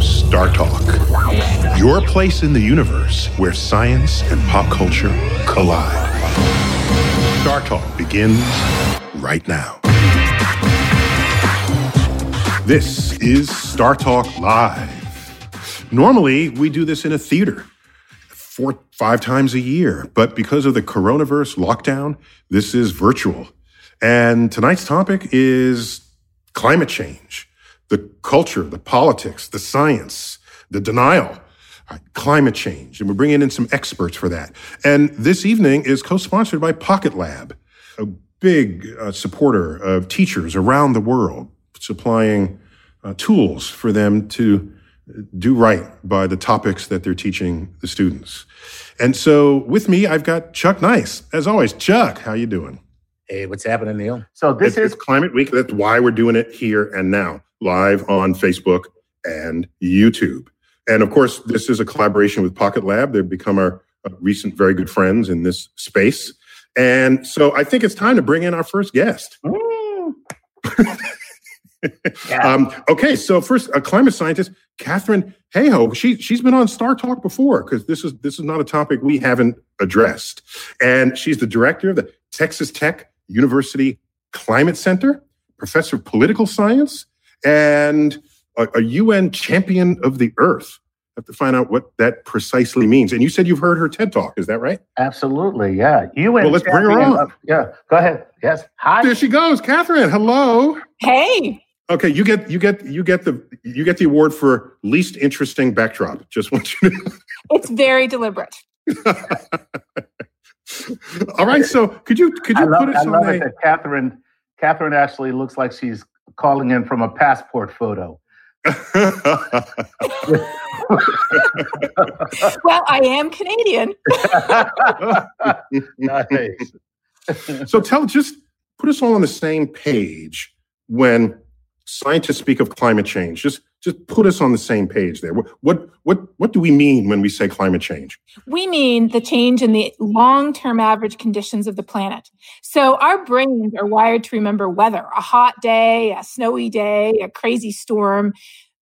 Star Talk, your place in the universe where science and pop culture collide. Star Talk begins right now. This is Star Talk Live. Normally, we do this in a theater four, five times a year, but because of the coronavirus lockdown, this is virtual. And tonight's topic is climate change the culture, the politics, the science, the denial, climate change. And we're bringing in some experts for that. And this evening is co-sponsored by Pocket Lab, a big uh, supporter of teachers around the world, supplying uh, tools for them to do right by the topics that they're teaching the students. And so with me, I've got Chuck Nice. As always, Chuck, how you doing? Hey, what's happening, Neil? So this it's, is it's Climate Week. That's why we're doing it here and now live on Facebook and YouTube. And of course, this is a collaboration with Pocket Lab. They've become our uh, recent very good friends in this space. And so I think it's time to bring in our first guest. Yeah. um, okay, so first, a climate scientist, Katharine Hayhoe. She she's been on Star Talk before because this is this is not a topic we haven't addressed, and she's the director of the Texas Tech University Climate Center, professor of political science, and a, a UN champion of the earth. I have to find out what that precisely means. And you said you've heard her TED talk. Is that right? Absolutely. Yeah. UN. Well, let's bring her on. Of, yeah. Go ahead. Yes. Hi. There she goes. Katharine. Hello. Hey. Okay, you get you get you get the you get the award for least interesting backdrop. Just want you to. it's very deliberate. All right, so could you could you I love, put us I love on it a... that Katharine Katharine actually looks like she's calling in from a passport photo. well, I am Canadian. nice. so tell just put us all on the same page when scientists speak of climate change. Just just put us on the same page there. What what what what do we mean when we say climate change? We mean the change in the long-term average conditions of the planet. So our brains are wired to remember weather, a hot day, a snowy day, a crazy storm.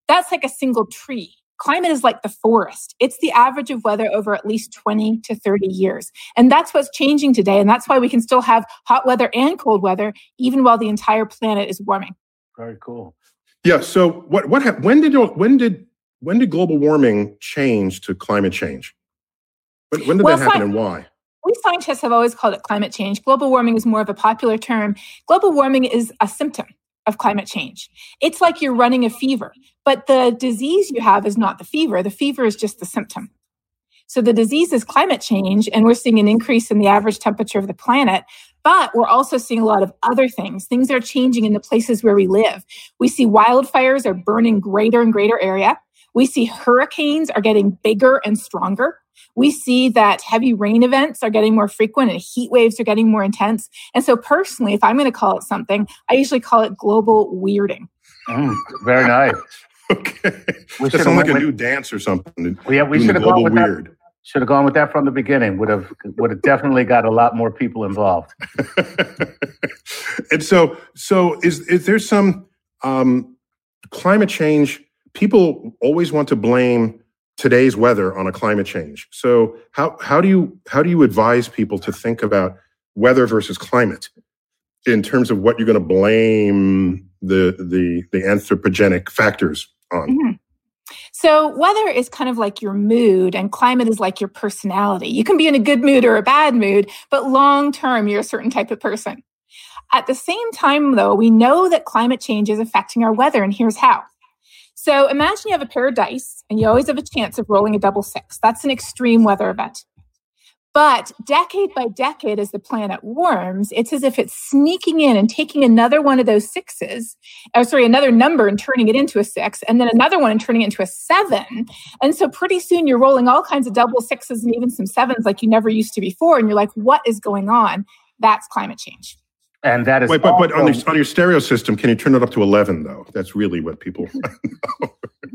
That's like a single tree. Climate is like the forest. It's the average of weather over at least 20 to 30 years. And that's what's changing today. And that's why we can still have hot weather and cold weather, even while the entire planet is warming. Very cool. Yeah. So what what ha- when did when did when did global warming change to climate change? When, when did well, that happen and why? We scientists have always called it climate change. Global warming is more of a popular term. Global warming is a symptom of climate change. It's like you're running a fever, but the disease you have is not the fever. The fever is just the symptom. So the disease is climate change, and we're seeing an increase in the average temperature of the planet. But we're also seeing a lot of other things. Things are changing in the places where we live. We see wildfires are burning greater and greater area. We see hurricanes are getting bigger and stronger. We see that heavy rain events are getting more frequent and heat waves are getting more intense. And so, personally, if I'm going to call it something, I usually call it global weirding. Mm, very nice. okay. We that sounds like a new dance or something. Well, yeah, we should have gone with weird. That. Should have gone with that from the beginning. Would have would have definitely got a lot more people involved. and so, so is is there some um, climate change? People always want to blame today's weather on a climate change. So how how do you how do you advise people to think about weather versus climate in terms of what you're going to blame the the the anthropogenic factors on? Mm-hmm. So, weather is kind of like your mood, and climate is like your personality. You can be in a good mood or a bad mood, but long term, you're a certain type of person. At the same time, though, we know that climate change is affecting our weather, and here's how. So, imagine you have a pair of dice, and you always have a chance of rolling a double six. That's an extreme weather event. But decade by decade, as the planet warms, it's as if it's sneaking in and taking another one of those sixes, or sorry, another number and turning it into a six, and then another one and turning it into a seven. And so pretty soon you're rolling all kinds of double sixes and even some sevens like you never used to before. And you're like, what is going on? That's climate change. And that is Wait, but, but on, your, on your stereo system, can you turn it up to 11 though? That's really what people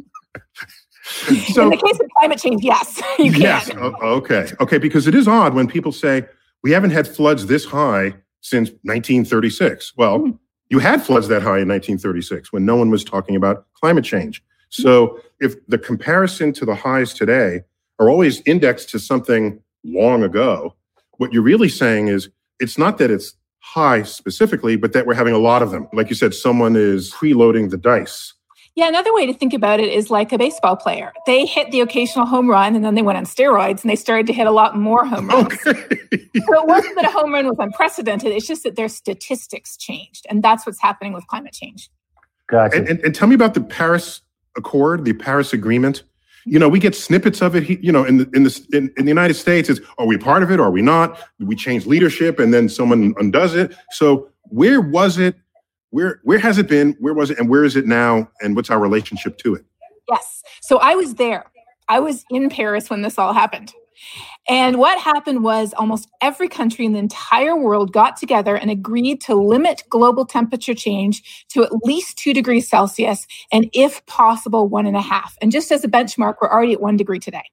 so, in the case of climate change, yes, you can. Yes, okay, okay, because it is odd when people say we haven't had floods this high since 1936. Well, mm-hmm. you had floods that high in 1936 when no one was talking about climate change. So, if the comparison to the highs today are always indexed to something long ago, what you're really saying is it's not that it's high specifically, but that we're having a lot of them. Like you said, someone is preloading the dice yeah, another way to think about it is like a baseball player. They hit the occasional home run and then they went on steroids and they started to hit a lot more home runs. Okay. so it wasn't that a home run was unprecedented, it's just that their statistics changed. And that's what's happening with climate change. Gotcha. And, and, and tell me about the Paris Accord, the Paris Agreement. You know, we get snippets of it. You know, in the in the in, in the United States, it's are we part of it? Or are we not? We change leadership, and then someone undoes it. So, where was it? Where where has it been? Where was it? And where is it now? And what's our relationship to it? Yes. So i was there. I was in paris when this all happened. And what happened was almost every country in the entire world got together and agreed to limit global temperature change to at least two degrees Celsius and, if possible, one and a half. And just as a benchmark, we're already at one degree today.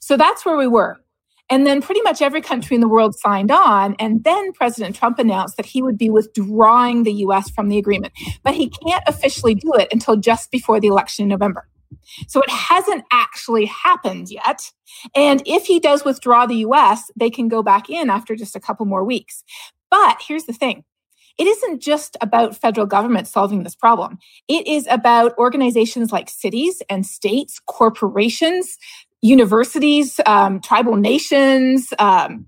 So that's where we were. And then pretty much every country in the world signed on. And then President Trump announced that he would be withdrawing the US from the agreement. But he can't officially do it until just before the election in November. So it hasn't actually happened yet. And if he does withdraw the US, they can go back in after just a couple more weeks. But here's the thing it isn't just about federal government solving this problem. It is about organizations like cities and states, corporations, universities, um, tribal nations, um,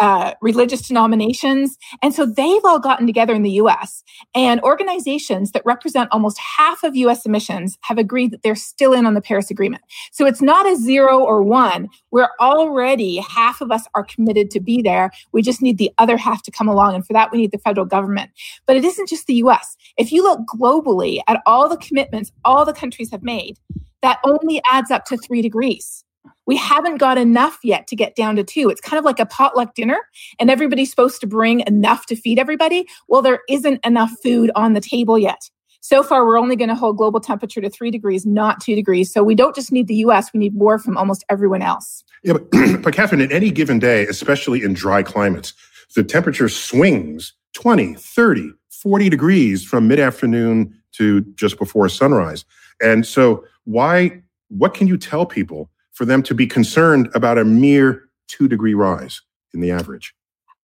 uh, religious denominations. And so they've all gotten together in the US, and organizations that represent almost half of US emissions have agreed that they're still in on the Paris Agreement. So it's not a zero or one. We're already, half of us are committed to be there. We just need the other half to come along. And for that, we need the federal government. But it isn't just the US. If you look globally at all the commitments all the countries have made, that only adds up to three degrees we haven't got enough yet to get down to two. It's kind of like a potluck dinner, and everybody's supposed to bring enough to feed everybody. Well, there isn't enough food on the table yet. So far, we're only going to hold global temperature to three degrees, not two degrees. So we don't just need the US, we need more from almost everyone else. Yeah, but, but Katharine, at any given day, especially in dry climates, the temperature swings 20, 30, 40 degrees from mid afternoon to just before sunrise. And so, why, what can you tell people for them to be concerned about a mere two degree rise in the average.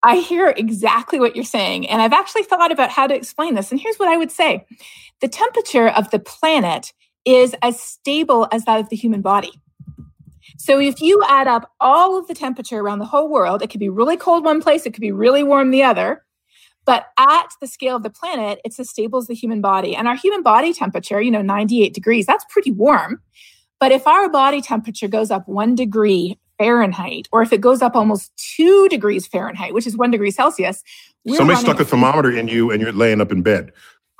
I hear exactly what you're saying. And I've actually thought about how to explain this. And here's what I would say the temperature of the planet is as stable as that of the human body. So if you add up all of the temperature around the whole world, it could be really cold one place, it could be really warm the other. But at the scale of the planet, it's as stable as the human body. And our human body temperature, you know, 98 degrees, that's pretty warm. But if our body temperature goes up one degree Fahrenheit, or if it goes up almost two degrees Fahrenheit, which is one degree Celsius, somebody stuck a thermometer in you and you're laying up in bed.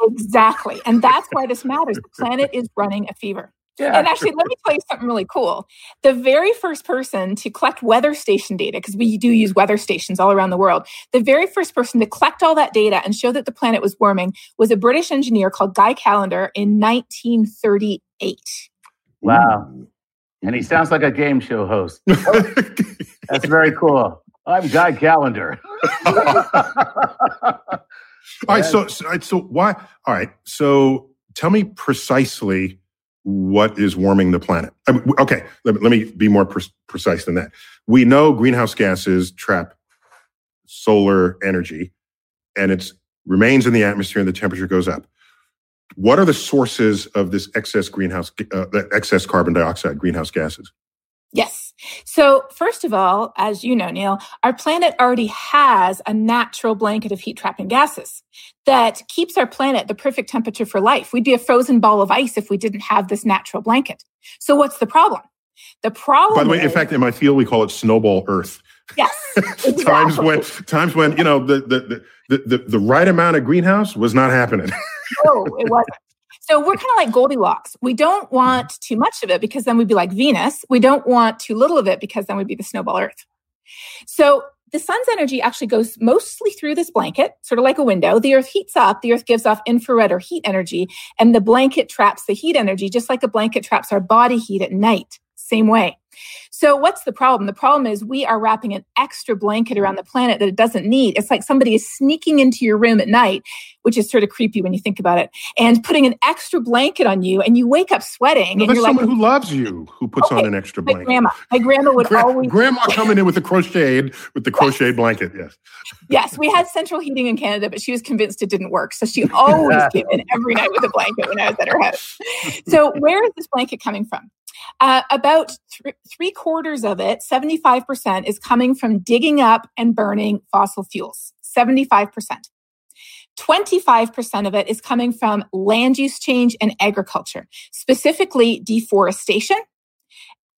Exactly. And that's why this matters. The planet is running a fever. Yeah. And actually, let me tell you something really cool. The very first person to collect weather station data, because we do use weather stations all around the world, the very first person to collect all that data and show that the planet was warming was a British engineer called Guy Callendar in 1938. Wow. And he sounds like a game show host. That's very cool. I'm Guy Callendar. all right. So, so, so why? All right. So tell me precisely what is warming the planet. I mean, okay, let, let, me be more pre- precise than that. We know greenhouse gases trap solar energy and it remains in the atmosphere and the temperature goes up. What are the sources of this excess greenhouse, uh, excess carbon dioxide, greenhouse gases? Yes. So, first of all, as you know, Neil, our planet already has a natural blanket of heat trapping gases that keeps our planet the perfect temperature for life. We'd be a frozen ball of ice if we didn't have this natural blanket. So, what's the problem? The problem. By the way, is, in fact, in my field, we call it snowball Earth. Yes. Exactly. times when times when you know the, the the the the right amount of greenhouse was not happening. no, it wasn't. So we're kind of like Goldilocks. We don't want too much of it because then we'd be like Venus. We don't want too little of it because then we'd be the snowball Earth. So the sun's energy actually goes mostly through this blanket, sort of like a window. The earth heats up, the earth gives off infrared or heat energy, and the blanket traps the heat energy, just like a blanket traps our body heat at night. Same way. So, what's the problem? The problem is we are wrapping an extra blanket around the planet that it doesn't need. It's like somebody is sneaking into your room at night, which is sort of creepy when you think about it, and putting an extra blanket on you, and you wake up sweating. No, and you're someone like, who loves you who puts okay, on an extra blanket. My grandma, my grandma would Gra- always. Grandma coming in with the crocheted with the crocheted yes. blanket. Yes. Yes, we had central heating in Canada, but she was convinced it didn't work, so she always came in every night with a blanket when I was at her house. So, where is this blanket coming from? Uh, about th- three quarters of it, 75%, is coming from digging up and burning fossil fuels. 75%. 25% of it is coming from land use change and agriculture, specifically deforestation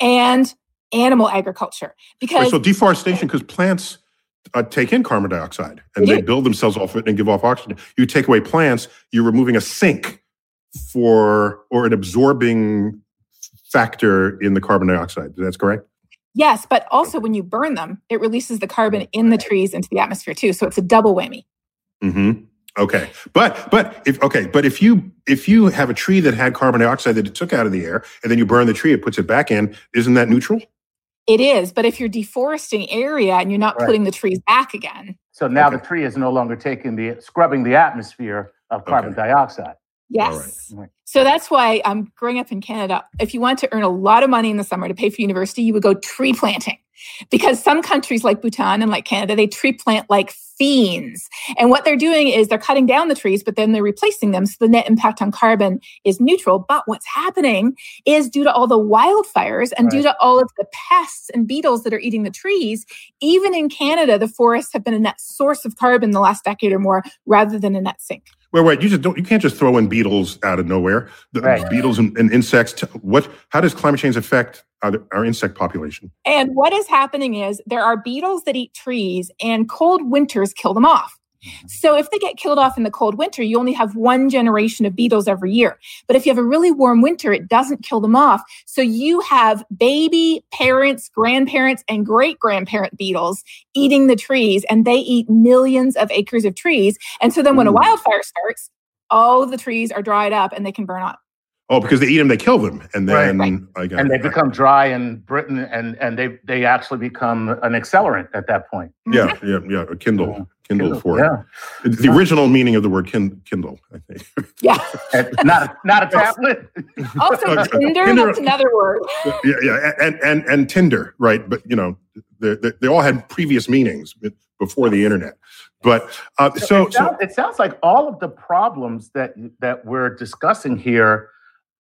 and animal agriculture. Because so deforestation, because plants uh, take in carbon dioxide and they, they build themselves off it and give off oxygen. You take away plants, you're removing a sink for or an absorbing factor in the carbon dioxide. That's correct? Yes, but also when you burn them, it releases the carbon in the trees into the atmosphere too. So it's a double whammy. Mm-hmm. Okay, but but if okay, but if you if you have a tree that had carbon dioxide that it took out of the air, and then you burn the tree, it puts it back in. Isn't that neutral? It is, but if you're deforesting area and you're not right. putting the trees back again, so now okay. the tree is no longer taking the scrubbing the atmosphere of carbon okay. dioxide. Yes. Right. So that's why I'm um, growing up in Canada. If you want to earn a lot of money in the summer to pay for university, you would go tree planting because some countries like Bhutan and like Canada, they tree plant like fiends. And what they're doing is they're cutting down the trees, but then they're replacing them. So the net impact on carbon is neutral. But what's happening is due to all the wildfires and right. due to all of the pests and beetles that are eating the trees, even in Canada, the forests have been a net source of carbon the last decade or more rather than a net sink. Wait, wait, you just don't, you can't just throw in beetles out of nowhere. The right. beetles and, and insects. What, how does climate change affect our, our, insect population? And what is happening is there are beetles that eat trees and cold winters kill them off. So if they get killed off in the cold winter, you only have one generation of beetles every year. But if you have a really warm winter, it doesn't kill them off. So you have baby, parents, grandparents, and great grandparent beetles eating the trees, and they eat millions of acres of trees. And so then when a hmm. wildfire starts, all the trees are dried up and they can burn up. Oh, because they eat them, they kill them, and then right. and they become dry in Britain, and and they they actually become an accelerant at that point. Yeah, yeah, yeah. A Kindle, yeah. Kindle, Kindle for yeah. it. The original meaning of the word kin, Kindle, I think. Yeah, not not a tablet. also, Tinder. Tinder that's another word. Yeah, yeah, and and and Tinder, right? But you know, they, they, they all had previous meanings before the internet. But uh, so, it sounds, so it sounds like all of the problems that that we're discussing here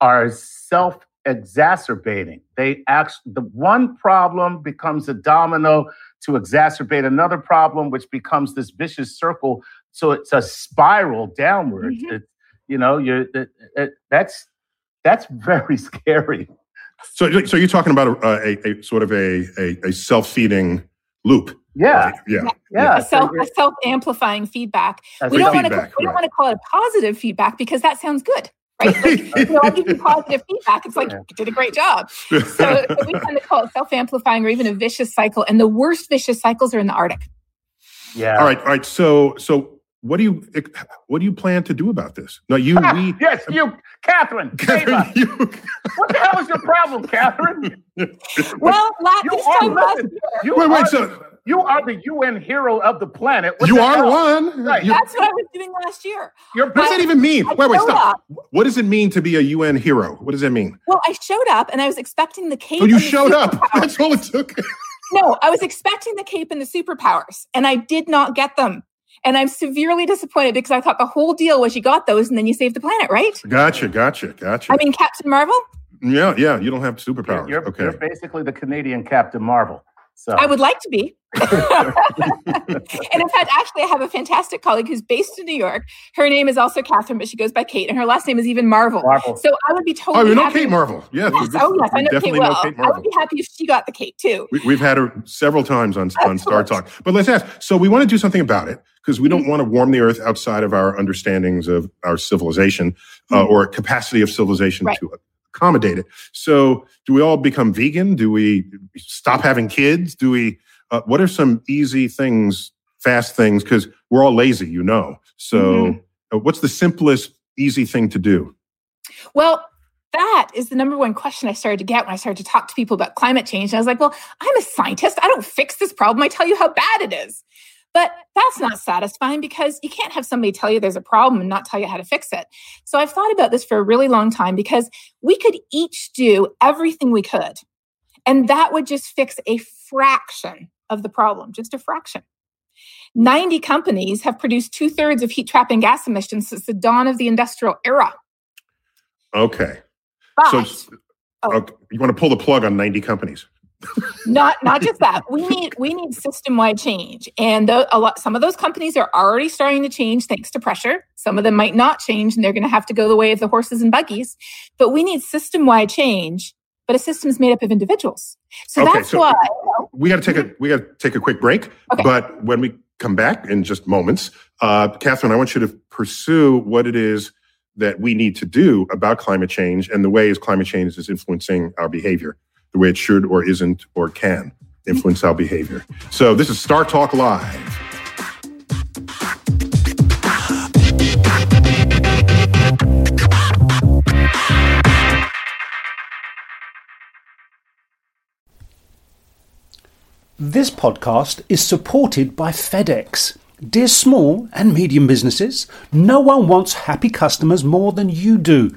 are self exacerbating. They actually, the one problem becomes a domino to exacerbate another problem, which becomes this vicious circle. So it's a spiral downward. Mm-hmm. It, you know, you're it, it, that's that's very scary. So, so you're talking about a, a, a sort of a, a, a self-feeding loop. Yeah. right? Yeah. Yeah. a self a self amplifying feedback. That's we don't want to we don't right. want to call it a positive feedback because that sounds good, right? Like, you know, I give you positive feedback. It's like Yeah. you did a great job. So, so we kind of call it self amplifying or even a vicious cycle. And the worst vicious cycles are in the Arctic. yeah. all right. All right. So, so what do you what do you plan to do about this? No, you Ah, we. yes, you, Katharine. save us. you, What the hell is your problem, Katharine? Well, la- You this are time last listen, year, you wait, are, wait. So you are the UN hero of the planet. What you the are hell? one. Right. That's what I was doing last year. You're what does that even mean? I Wait, wait, stop. up. What does it mean to be a UN hero? What does that mean? Well, I showed up and I was expecting the cape. Oh, you showed up. That's all it took. No, I was expecting the cape and the superpowers, and I did not get them. And I'm severely disappointed because I thought the whole deal was you got those and then you saved the planet, right? Gotcha, gotcha, gotcha. I mean, Captain Marvel. yeah, yeah. You don't have You're, superpowers. you're, okay. you're basically the Canadian Captain Marvel. So I would like to be. and in fact, actually, I have a fantastic colleague who's based in New York. Her name is also Catherine, but she goes by Kate, and her last name is even Marvel. Marvel. So I would be totally. Oh, you know happy- Kate Marvel. Yeah. Yes, oh yes, I we know Kate definitely well. know Kate I would be happy if she got the cape too. We, we've had her several times on, on Star Talk. But let's ask. So we want to do something about it because we don't want to warm the earth outside of our understandings of our civilization uh, or capacity of civilization Right. to accommodate it. So do we all become vegan? Do we stop having kids? Do we? Uh, what are some easy things, fast things? Because we're all lazy, you know. So Mhm. uh, what's the simplest, easy thing to do? Well, that is the number one question I started to get when I started to talk to people about climate change. And I was like, well, I'm a scientist. I don't fix this problem. I tell you how bad it is. But that's not satisfying because you can't have somebody tell you there's a problem and not tell you how to fix it. So I've thought about this for a really long time because we could each do everything we could. And that would just fix a fraction of the problem, just a fraction. 90 companies have produced two thirds of heat trapping gas emissions since the dawn of the industrial era. Okay. But So Oh. okay, you want to pull the plug on 90 companies. Not not just that. We need we need system wide change. And the, a lot some of those companies are already starting to change thanks to pressure. Some of them might not change and they're going to have to go the way of the horses and buggies. But we need system wide change but a system is made up of individuals. So Okay, that's so- why we got to take a we got to take a quick break. Okay. But when we come back in just moments, uh, Katharine, I want you to pursue what it is that we need to do about climate change and the ways climate change is influencing our behavior, the way it should or isn't or can influence our behavior. So this is Star Talk Live. This podcast is supported by FedEx. Dear small and medium businesses, no one wants happy customers more than you do.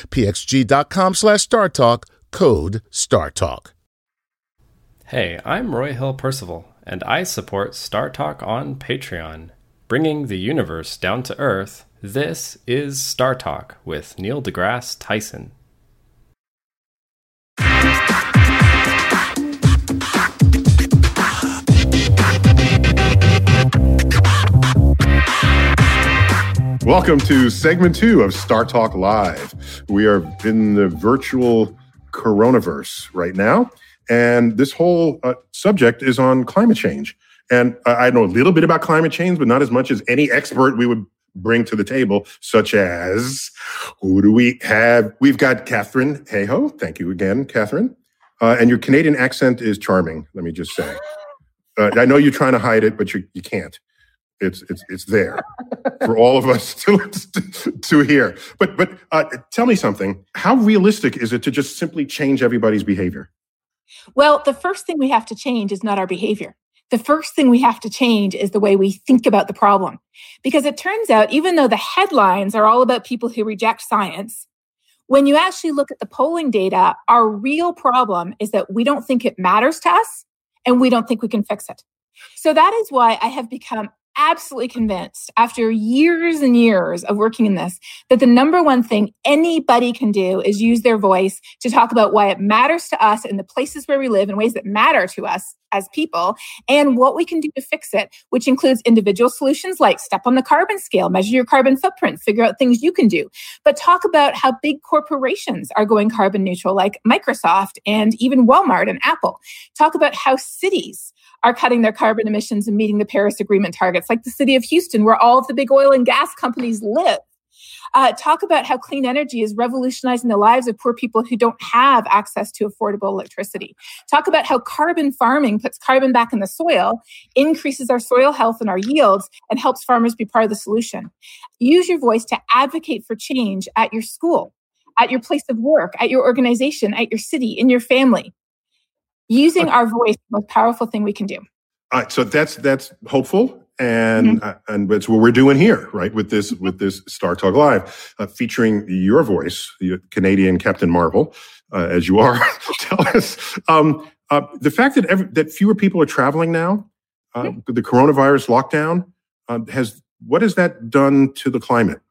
pxg.com slash StarTalk. Code StarTalk. Hey, I'm Roy Hill Percival, and I support StarTalk on Patreon. Bringing the universe down to earth, this is StarTalk with Neil deGrasse Tyson. Welcome to segment two of Star Talk Live. We are in the virtual coronaverse right now, and this whole uh, subject is on climate change. And I know a little bit about climate change, but not as much as any expert we would bring to the table, such as who do we have? We've got Katharine Hayhoe. Thank you again, Katharine. Uh, and your Canadian accent is charming, let me just say. Uh, I know you're trying to hide it, but you, you can't. It's, it's, it's there for all of us to, to, hear. But, but uh, tell me something. How realistic is it to just simply change everybody's behavior? Well, the first thing we have to change is not our behavior the first thing we have to change is the way we think about the problem. Because it turns out, even though the headlines are all about people who reject science, when you actually look at the polling data, our real problem is that we don't think it matters to us and we don't think we can fix it. So that is why I have become absolutely convinced after years and years of working in this that the number one thing anybody can do is use their voice to talk about why it matters to us in the places where we live in ways that matter to us as people and what we can do to fix it, which includes individual solutions like step on the carbon scale, measure your carbon footprint, figure out things you can do. But talk about how big corporations are going carbon neutral, like Microsoft and even Walmart and Apple. Talk about how cities are cutting their carbon emissions and meeting the Paris Agreement targets, like the city of Houston, where all of the big oil and gas companies live. Uh, talk about how clean energy is revolutionizing the lives of poor people who don't have access to affordable electricity. Talk about how carbon farming puts carbon back in the soil, increases our soil health and our yields, and helps farmers be part of the solution. Use your voice to advocate for change at your school, at your place of work, at your organization, at your city, in your family using our voice the most powerful thing we can do all right so that's that's hopeful and mm-hmm. uh, and that's what we're doing here right with this with this star talk live uh, featuring your voice the canadian captain marvel uh, as you are tell us um, uh, the fact that every, that fewer people are traveling now uh, mm-hmm. the coronavirus lockdown uh, has what has that done to the climate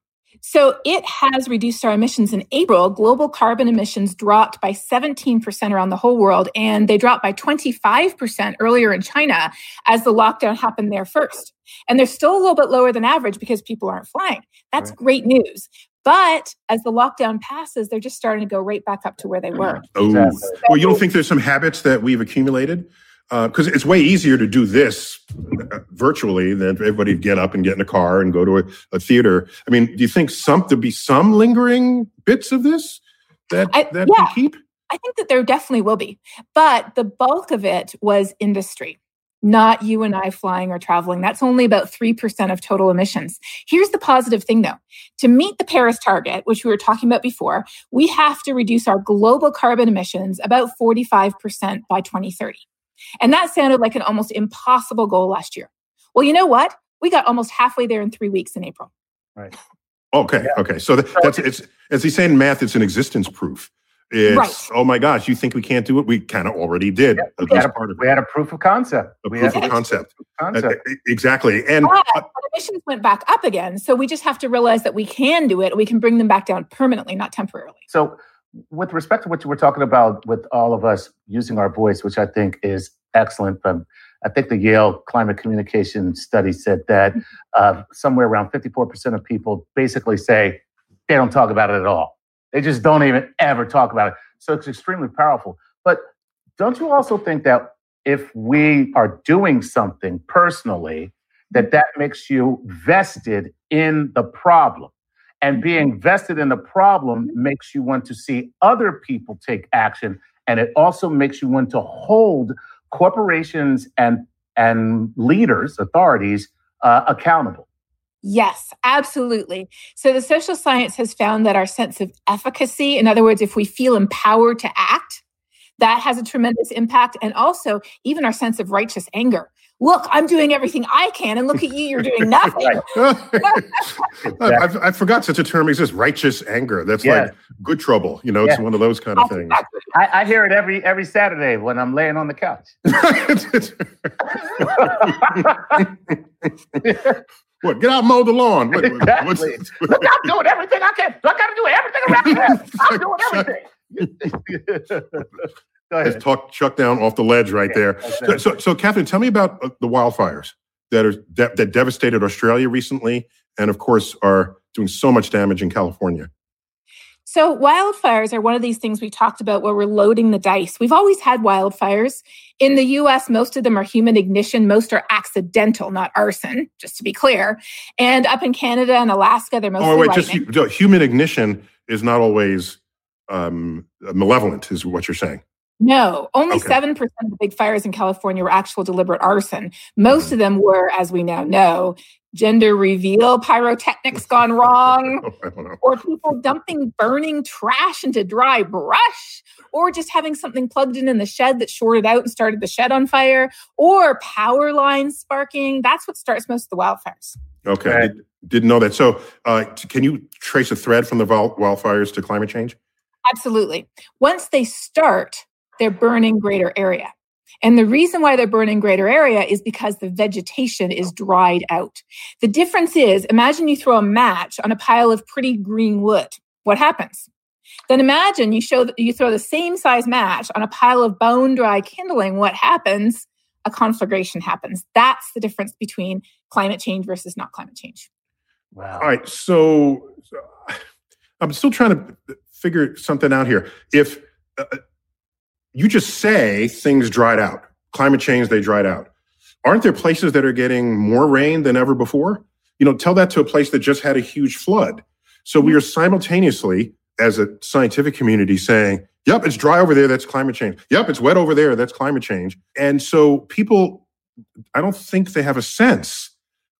so it has reduced our emissions in April. Global carbon emissions dropped by 17% around the whole world, and they dropped by 25% earlier in China as the lockdown happened there first. And they're still a little bit lower than average because people aren't flying. That's right. great news. But as the lockdown passes, they're just starting to go right back up to where they were. Oh, well, you don't think there's some habits that we've accumulated? Because uh, it's way easier to do this virtually than everybody to get up and get in a car and go to a, a theater. I mean, do you think some there be some lingering bits of this that I, that yeah, we keep? I think that there definitely will be, but the bulk of it was industry. Not you and I flying or traveling. That's only about 3% of total emissions. Here's the positive thing though. To meet the Paris target, which we were talking about before, we have to reduce our global carbon emissions about 45% by 2030. And that sounded like an almost impossible goal last year. Well, you know what? We got almost halfway there in three weeks in April. Right. Okay. Yeah. Okay. So that, that's it's as they say in math, it's an existence proof. It's Right. oh my gosh, you think we can't do it? We kind of already did. Yeah, at we, least had a, part of we had a proof of concept. A We proof had of concept. concept. Uh, exactly. And But, uh, emissions went back up again. So we just have to realize that we can do it. We can bring them back down permanently, not temporarily. So, with respect to what you were talking about with all of us using our voice, which I think is excellent, um, I think the Yale Climate Communication Study said that uh, somewhere around 54% of people basically say they don't talk about it at all. They just don't even ever talk about it. So it's extremely powerful. But don't you also think that if we are doing something personally, that that makes you vested in the problem? And being vested in the problem makes you want to see other people take action. And it also makes you want to hold corporations and, and leaders, authorities, uh, accountable. Yes, absolutely. So the social science has found that our sense of efficacy, in other words, if we feel empowered to act, that has a tremendous impact. And also, even our sense of righteous anger. Look, I'm doing everything I can, and look at you, you're doing nothing. Right. I, I, I forgot such a term exists. Righteous anger. That's Yeah. like good trouble. You know, it's one of those kind of things. I, I hear it every every Saturday when I'm laying on the couch. what? Get out, and mow the lawn. What, what- what's- Exactly. Look, I'm doing everything I can. I got to do everything around here. I'm doing everything. Go Let's ahead. talk Chuck down off the ledge right there. So, so, so, Katharine, tell me about uh, the wildfires that are that, that devastated Australia recently, and of course are doing so much damage in California. So, wildfires are one of these things we talked about where we're loading the dice. We've always had wildfires. In the US, most of them are human ignition, most are accidental, not arson, just to be clear. And up in Canada and Alaska, they're mostly Oh wait, just lightning. hu- human ignition is not always um, malevolent, is what you're saying. No, only Okay. 7% of the big fires in California were actual deliberate arson. Most of them were, as we now know, gender reveal pyrotechnics gone wrong, I don't know. or people dumping burning trash into dry brush, or just having something plugged in in the shed that shorted out and started the shed on fire, or power lines sparking. That's what starts most of the wildfires. Okay, Right. Did, didn't know that. So, uh, t- can you trace a thread from the wildfires to climate change? Absolutely. Once they start, they're burning greater area. And the reason why they're burning greater area is because the vegetation is dried out. The difference is imagine you throw a match on a pile of pretty green wood. What happens? Then imagine you show you throw the same size match on a pile of bone dry kindling. What happens? A conflagration happens. That's the difference between climate change versus not climate change. Wow. All right, so, so I'm still trying to figure something out here. If uh, you just say things dried out, climate change, they dried out, aren't there places that are getting more rain than ever before? You know, tell that to a place that just had a huge flood. So we are simultaneously, as a scientific community, saying, yep, it's dry over there, that's climate change. Yep, it's wet over there, that's climate change. And so people, I don't think they have a sense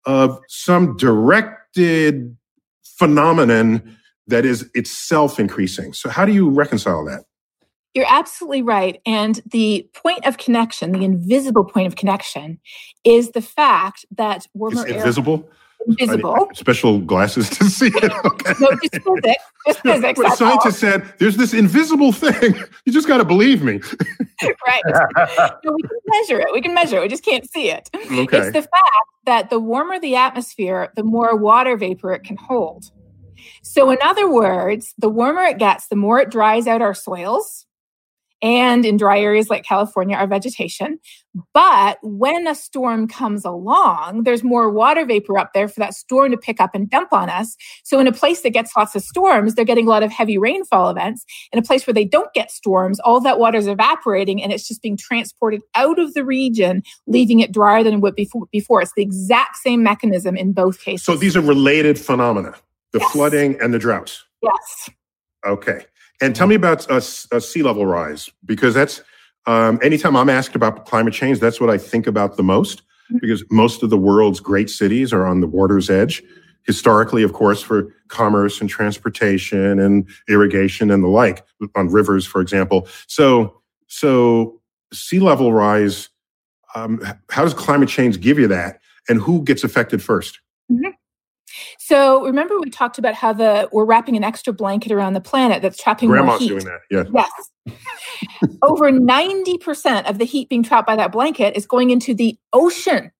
of some directed phenomenon that is itself increasing. So, how do you reconcile that? You're absolutely right. And the point of connection, the invisible point of connection, is the fact that warmer It's air invisible. Invisible. special glasses to see it. Okay. no, just physics. Just physics. but that's all. scientist said there's this invisible thing. You just got to believe me. right. No, we can measure it. We can measure it. We just can't see it. Okay. It's the fact that the warmer the atmosphere, the more water vapor it can hold. So, in other words, the warmer it gets, the more it dries out our soils and in dry areas like California, our vegetation. But when a storm comes along, there's more water vapor up there for that storm to pick up and dump on us. So, in a place that gets lots of storms, they're getting a lot of heavy rainfall events. In a place where they don't get storms, all that water is evaporating and it's just being transported out of the region, leaving it drier than it would before. before. It's the exact same mechanism in both cases. so these are related phenomena: the Yes. flooding and the droughts. yes. Okay. And tell me about a, uh, sea level rise, because that's um, anytime I'm asked about climate change, that's what I think about the most, because most of the world's great cities are on the water's edge. Historically, of course, for commerce and transportation and irrigation and the like, on rivers, for example. So, so sea level rise. Um, how does climate change give you that? and who gets affected 1st mm-hmm. So remember we talked about how the we're wrapping an extra blanket around the planet that's trapping Grandma's more doing that. Yes. Yes. Over 90% of the heat being trapped by that blanket is going into the ocean.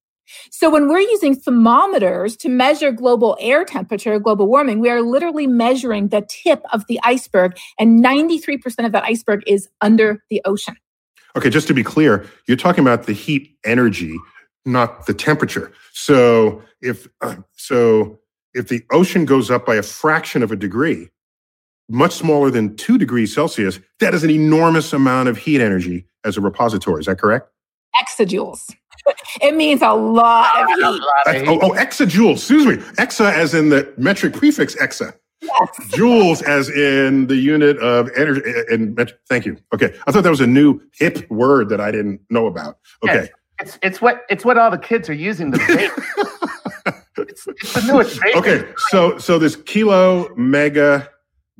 So when we're using thermometers to measure global air temperature, global warming, we are literally measuring the tip of the iceberg and 93% of that iceberg is under the ocean. Okay, just to be clear, you're talking about the heat energy, not the temperature. So if uh, so if the ocean goes up by a fraction of a degree, much smaller than 2 degrees Celsius, that is an enormous amount of heat energy as a repository. Is that correct? Exajoules. it means a lot of heat. oh, oh, exajoules. Excuse me. Exa as in the metric prefix exa. Yes. Joules as in the unit of energy. Eh, eh, and thank you. Okay, I thought that was a new hip word that I didn't know about. Okay, yes. it's it's what it's what all the kids are using to bake. it's, it's the. Okay, so so this kilo, mega,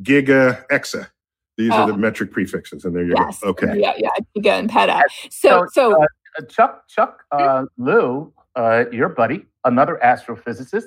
giga, exa. These oh. are the metric prefixes, and there you yes. go. Okay. Yeah, yeah, giga and peta. So, so, so uh, Chuck, Chuck, uh, Lou, uh, your buddy, another astrophysicist,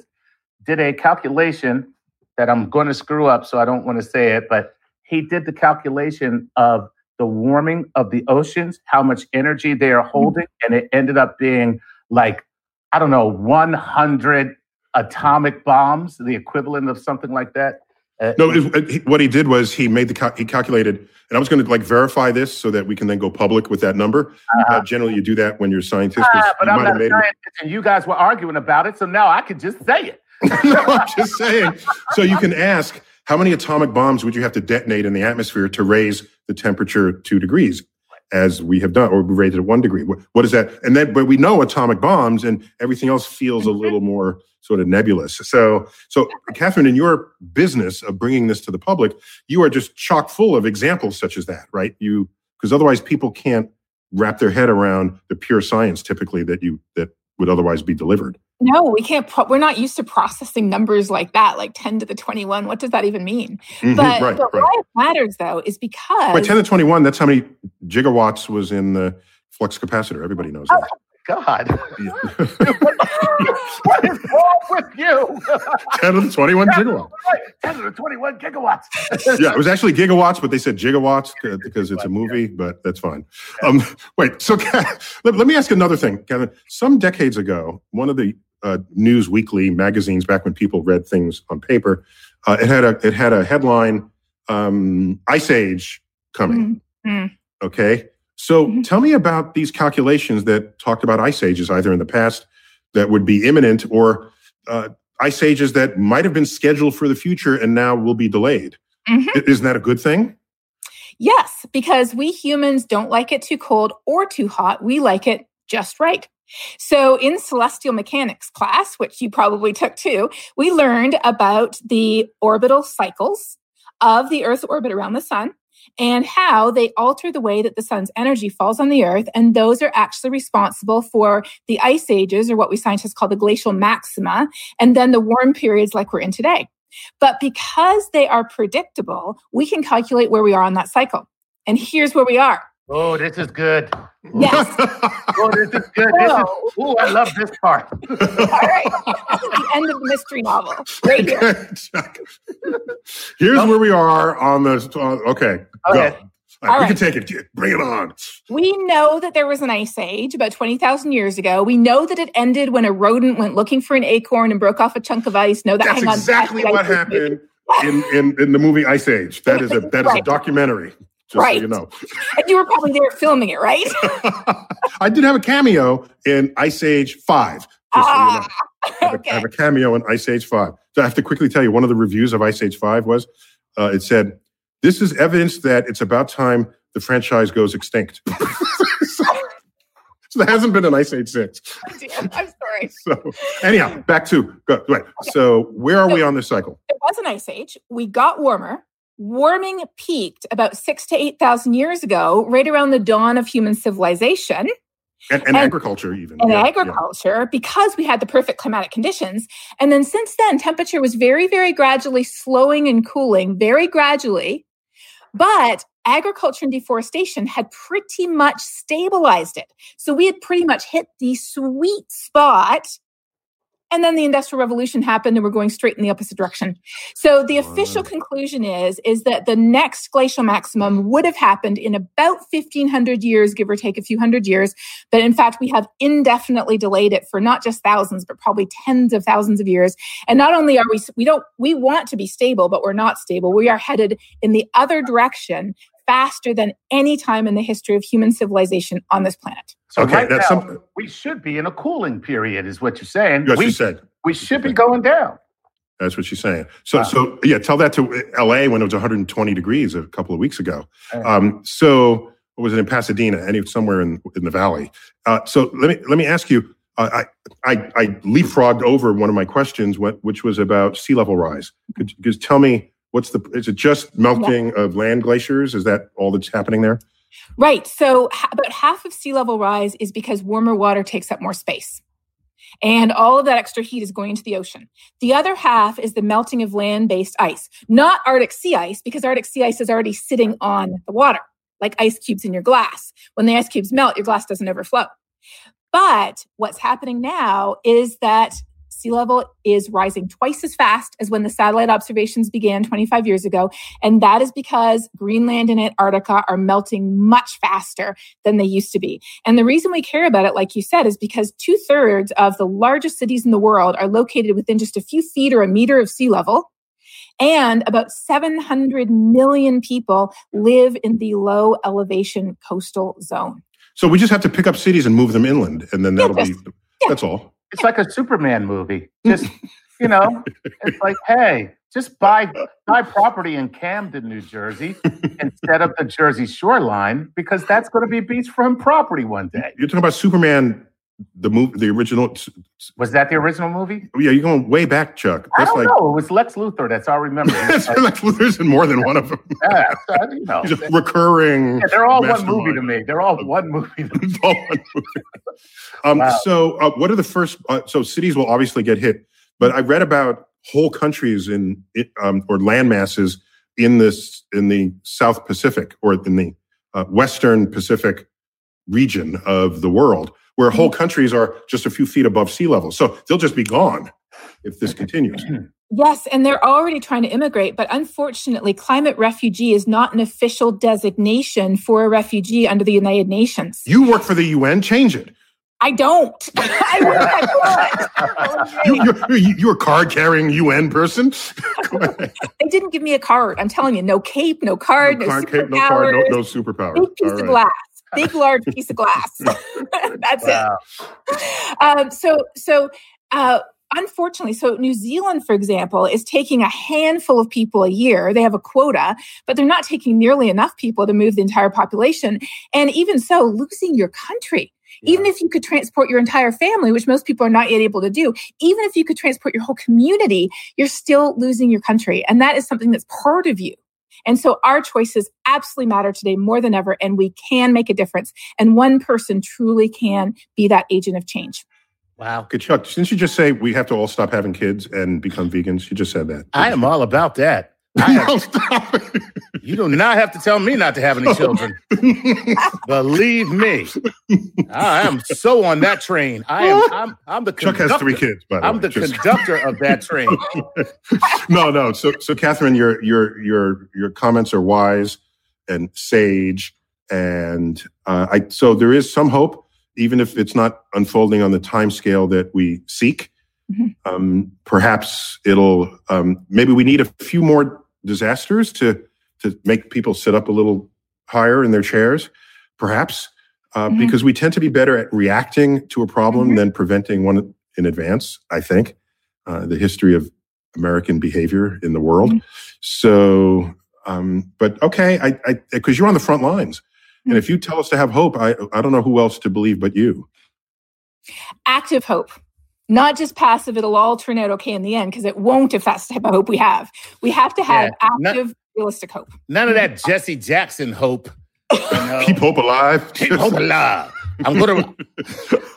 did a calculation that I'm going to screw up, so I don't want to say it, but he did the calculation of the warming of the oceans, how much energy they are mm-hmm. holding, and it ended up being like, I don't know, 100 atomic bombs, the equivalent of something like that. Uh, no, it, what he did was he made the cal- he calculated, and I was going to like verify this so that we can then go public with that number. Uh-huh. Uh, generally, you do that when you're a scientist. Uh, but I'm not a scientist, and you guys were arguing about it, so now I can just say it. no, I'm just saying. So you can ask, how many atomic bombs would you have to detonate in the atmosphere to raise the temperature two degrees, as we have done, or we raised it one degree? What, what is that? And then, but we know atomic bombs, and everything else feels a mm-hmm. little more sort of nebulous. So, so Katharine, in your business of bringing this to the public, you are just chock full of examples such as that, right? You because otherwise people can't wrap their head around the pure science typically that you that would otherwise be delivered. No, we can't. Pro- we're not used to processing numbers like that, like 10 to the 21. What does that even mean? Mm-hmm, but, right, but right. why it matters, though, is because. Wait, 10 to 21, that's how many gigawatts was in the flux capacitor. Everybody knows that. God. what is wrong with you? 10 to the 21 gigawatts. 10 to the 21 gigawatts. yeah, it was actually gigawatts, but they said gigawatts because it's a movie, but that's fine. Um, wait, so let, let, me ask another thing, Kevin. Some decades ago, one of the uh, news weekly magazines, back when people read things on paper, uh, it had a it had a headline, um, "Ice Age coming." Mm-hmm. Okay, so mm-hmm. tell me about these calculations that talked about ice ages, either in the past that would be imminent or uh, ice ages that might have been scheduled for the future and now will be delayed. Mm-hmm. Isn't that a good thing? Yes, because we humans don't like it too cold or too hot. We like it just right. So, in celestial mechanics class, which you probably took too, we learned about the orbital cycles of the Earth's orbit around the sun and how they alter the way that the sun's energy falls on the earth. And those are actually responsible for the ice ages, or what we scientists call the glacial maxima, and then the warm periods like we're in today. But because they are predictable, we can calculate where we are on that cycle. And here's where we are. Oh, this is good. Yes. oh, this is good. This is, oh, I love this part. All right. This is the end of the mystery novel. Right here. Here's where we are on the. Uh, okay. Okay. All right, we right. can take it. Bring it on. We know that there was an ice age about 20,000 years ago. We know that it ended when a rodent went looking for an acorn and broke off a chunk of ice. No, that That's exactly what happened in, in, in the movie Ice Age. That is a that is right. a documentary. Right. So you know. and you were probably there filming it, right? I did have a cameo in Ice Age 5. Ah, so you know. I, have okay. a, I have a cameo in Ice Age 5. So I have to quickly tell you one of the reviews of Ice Age 5 was uh, it said, this is evidence that it's about time the franchise goes extinct. so, so there hasn't been an Ice Age 6. I'm sorry. So anyhow, back to go. Right. Okay. So where are so, we on this cycle? It was an ice age. We got warmer. Warming peaked about six to eight thousand years ago, right around the dawn of human civilization. And, and, and, agriculture even and yeah, agriculture yeah. because we had the perfect climatic conditions and then since then temperature was very very gradually slowing and cooling very gradually but agriculture and deforestation had pretty much stabilized it. So we had pretty much hit the sweet spot And then the Industrial Revolution happened and we're going straight in the opposite direction. So the official conclusion is, is that the next glacial maximum would have happened in about 1500 years, give or take a few hundred years. But in fact, we have indefinitely delayed it for not just thousands, but probably tens of thousands of years. And not only are we, we don't, we want to be stable, but we're not stable. We are headed in the other direction faster than any time in the history of human civilization on this planet. So Okay, right that's now, some- we should be in a cooling period, is what you're saying. Yes, we, you said. we should be going down. That's what she's saying. So, Wow. so yeah, tell that to L.A. when it was 120 degrees a couple of weeks ago. Right. Um, so, what was it in Pasadena? Any somewhere in in the valley? Uh, so let me let me ask you. Uh, I I I leapfrogged over one of my questions, what, which was about sea level rise. Could you just tell me what's the? Is it just melting of land glaciers? Is that all that's happening there? Right. So about half of sea level rise is because warmer water takes up more space. And all of that extra heat is going into the ocean. The other half is the melting of land based ice, not Arctic sea ice, because Arctic sea ice is already sitting on the water, like ice cubes in your glass. When the ice cubes melt, your glass doesn't overflow. But what's happening now is that sea level is rising twice as fast as when the satellite observations began 25 years ago. And that is because Greenland and Antarctica are melting much faster than they used to be. And the reason we care about it, like you said, is because two thirds of the largest cities in the world are located within just a few feet or a meter of sea level. And about 700 million people live in the low elevation coastal zone. So we just have to pick up cities and move them inland, and then that'll be. just- yeah. That's all. It's like a Superman movie. Just you know, it's like, hey, just buy buy property in Camden, New Jersey, instead of the Jersey shoreline, because that's going to be beachfront property one day. You're talking about Superman, the movie, the original. Was that the original movie? Yeah, you're going way back, Chuck. I don't like. know. It was Lex Luthor. That's all I remember. That's like there's more than one of them. yeah, so, you know, He's a recurring. yeah, they're all one movie to me. They're all one movie. All one movie. um, Wow. So, uh, what are the first? Uh, so, cities will obviously get hit, but I read about whole countries in um, or land masses in this in the South Pacific or in the uh, Western Pacific region of the world, where whole countries are just a few feet above sea level. So they'll just be gone if this continues. Yes, and they're already trying to immigrate, but unfortunately, climate refugee is not an official designation for a refugee under the United Nations. You work for the UN, change it. I don't. I wish I could. You, you're, you're, you're a card carrying UN person. Go ahead. They didn't give me a card. I'm telling you, no cape, no card, no, card, cape, no card, no, no superpower. big piece All of glass, big large piece of glass. That's Wow. it. Um, so, so uh, unfortunately, so New Zealand, for example, is taking a handful of people a year. They have a quota, but they're not taking nearly enough people to move the entire population. And even so, losing your country. Even if you could transport your entire family, which most people are not yet able to do, even if you could transport your whole community, you're still losing your country. And that is something that's part of you. And so our choices absolutely matter today more than ever, and we can make a difference. And one person truly can be that agent of change. Wow. Good Chuck, didn't you just say we have to all stop having kids and become vegans? You just said that. I am all about that. I have- No, stop it. you do not have to tell me not to have any children. Believe me, I am so on that train. I am. I'm. I'm the Chuck has conductor. three kids, by the I'm way. the Just- conductor of that train. no, no. So, so Katharine, your your your your comments are wise and sage, and uh, I. So there is some hope, even if it's not unfolding on the time scale that we seek. Mhm. Um, perhaps it'll. Um, maybe we need a few more disasters to to make people sit up a little higher in their chairs. Perhaps. Uh, Mhm. Because we tend to be better at reacting to a problem Mhm. than preventing one in advance. I think uh, the history of American behavior in the world. So, um, but okay, I, I, because you're on the front lines, and if you tell us to have hope, I, I don't know who else to believe but you. Active hope, not just passive, it'll all turn out okay in the end because it won't if that's the type of hope we have. We have to have Yeah, not- active, realistic hope. None of that Jesse Jackson hope. You know? Keep hope alive. Keep hope alive. I'm gonna.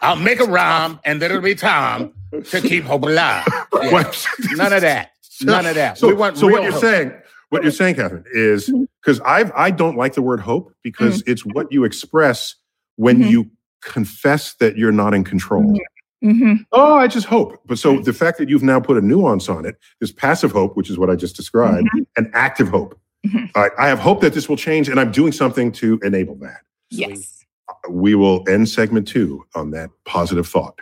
I'll make a rhyme, and then it'll be time to keep hope alive. Yeah. None of that. None of that. So, we want so real what you're hope. saying, what you're saying, Katharine, is mm-hmm. because I I don't like the word hope because mm-hmm. it's what you express when Mhm. you confess that you're not in control. Mm-hmm. Mhm. Mm-hmm. Oh, I just hope. But so the fact that you've now put a nuance on it, this passive hope, which is what I just described, Mhm. and active hope. Mhm. All right, I have hope that this will change, and I'm doing something to enable that. Yes. We will end segment two on that positive thought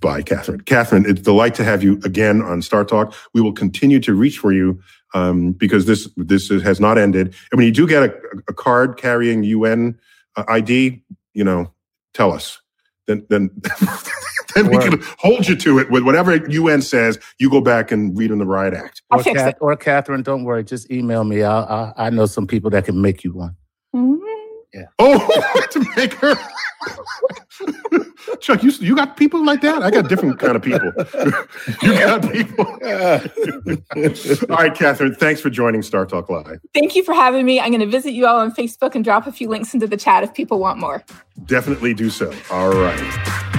by Katharine. Katharine, it's a delight to have you again on StarTalk. We will continue to reach for you um, because this this has not ended. And when you do get a, a card carrying UN uh, ID, you know, tell us. Then then then we can hold you to it with whatever UN says. You go back and read in the Riot Act. I'll Or, fix Kath- it. or Katharine, don't worry. Just email me. I, I I know some people that can make you one. Mhm. Oh, to make her. Chuck, you you got people like that? I got different kind of people. you got people. all right, Katharine. Thanks for joining StarTalk Live. Thank you for having me. I'm going to visit you all on Facebook and drop a few links into the chat if people want more. Definitely do so. All right.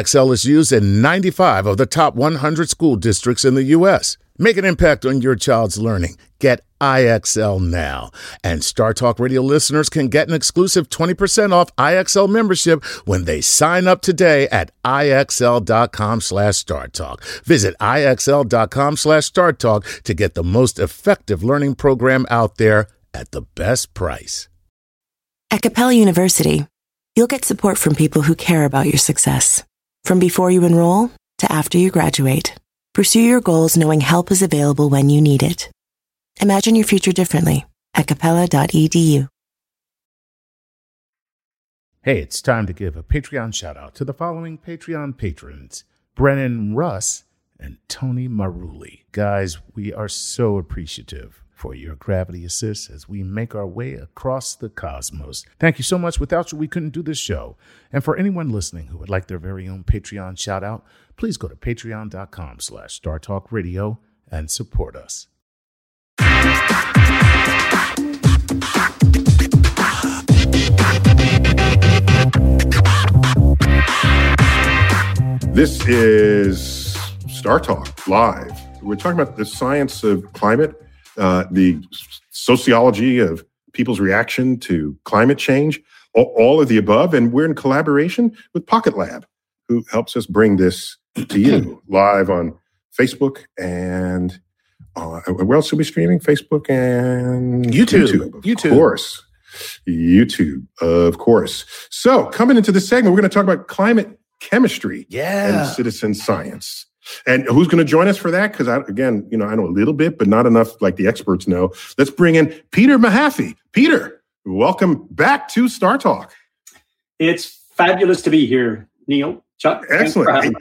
is used in 95 of the top 100 school districts in the U.S. Make an impact on your child's learning. Get IXL now. And StarTalk Radio listeners can get an exclusive 20% off IXL membership when they sign up today at IXL.com slash StarTalk. Visit IXL.com slash StarTalk to get the most effective learning program out there at the best price. At Capella University, you'll get support from people who care about your success. From before you enroll to after you graduate, pursue your goals knowing help is available when you need it. Imagine your future differently at capella.edu. Hey, it's time to give a Patreon shout out to the following Patreon patrons Brennon Russ and Tony Marulli. Guys, we are so appreciative for your gravity assist as we make our way across the cosmos. Thank you so much. Without you, we couldn't do this show. And for anyone listening who would like their very own Patreon shout out, please go to patreon.com slash startalkradio and support us. This is StarTalk Live. We're talking about the science of climate, uh, the sociology of people's reaction to climate change, all, all of the above. And we're in collaboration with Pocketlab, who helps us bring this to you live on Facebook and uh, where else are we streaming? Facebook and YouTube. YouTube, of YouTube. course. YouTube, of course. So, coming into this segment, we're going to talk about climate chemistry Yeah. and citizen science. And who's going to join us for that? Because I, again, you know, I know a little bit, but not enough like the experts know. Let's bring in Peter Mahaffy. Peter, welcome back to StarTalk. It's fabulous to be here, Neil. Chuck, excellent.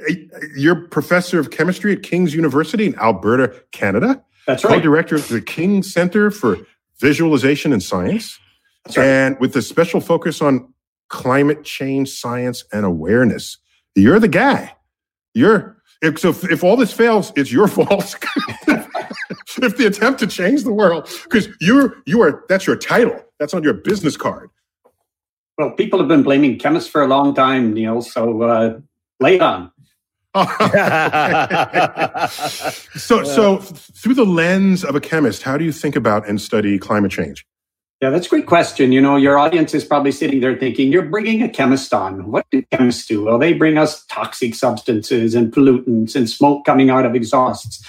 You're professor of chemistry at King's University in Alberta, Canada. That's right. Co-director of the King Center for Visualization and Science, right. and with a special focus on climate change science and awareness. You're the guy. You're if, so if, if all this fails, it's your fault. if the attempt to change the world, because you're you are that's your title. That's on your business card. Well, people have been blaming chemists for a long time, Neil. So uh, lay it on. so, so through the lens of a chemist, how do you think about and study climate change? Yeah, that's a great question. You know, your audience is probably sitting there thinking, you're bringing a chemist on. What do chemists do? Well, they bring us toxic substances and pollutants and smoke coming out of exhausts.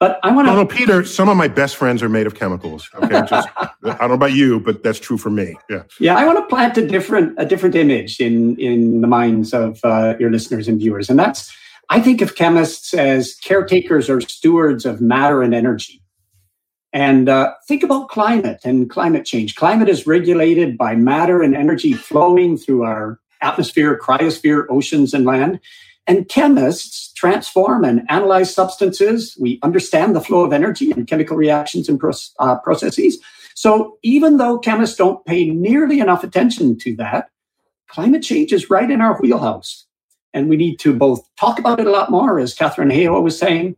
But I want to. No, no, Peter, some of my best friends are made of chemicals. Okay. Just, I don't know about you, but that's true for me. Yeah. Yeah. I want to plant a different, a different image in, in the minds of uh, your listeners and viewers. And that's, I think of chemists as caretakers or stewards of matter and energy. And uh, think about climate and climate change. Climate is regulated by matter and energy flowing through our atmosphere, cryosphere, oceans, and land. And chemists transform and analyze substances. We understand the flow of energy and chemical reactions and uh, processes. So even though chemists don't pay nearly enough attention to that, climate change is right in our wheelhouse. And we need to both talk about it a lot more, as Katharine Hayhoe was saying,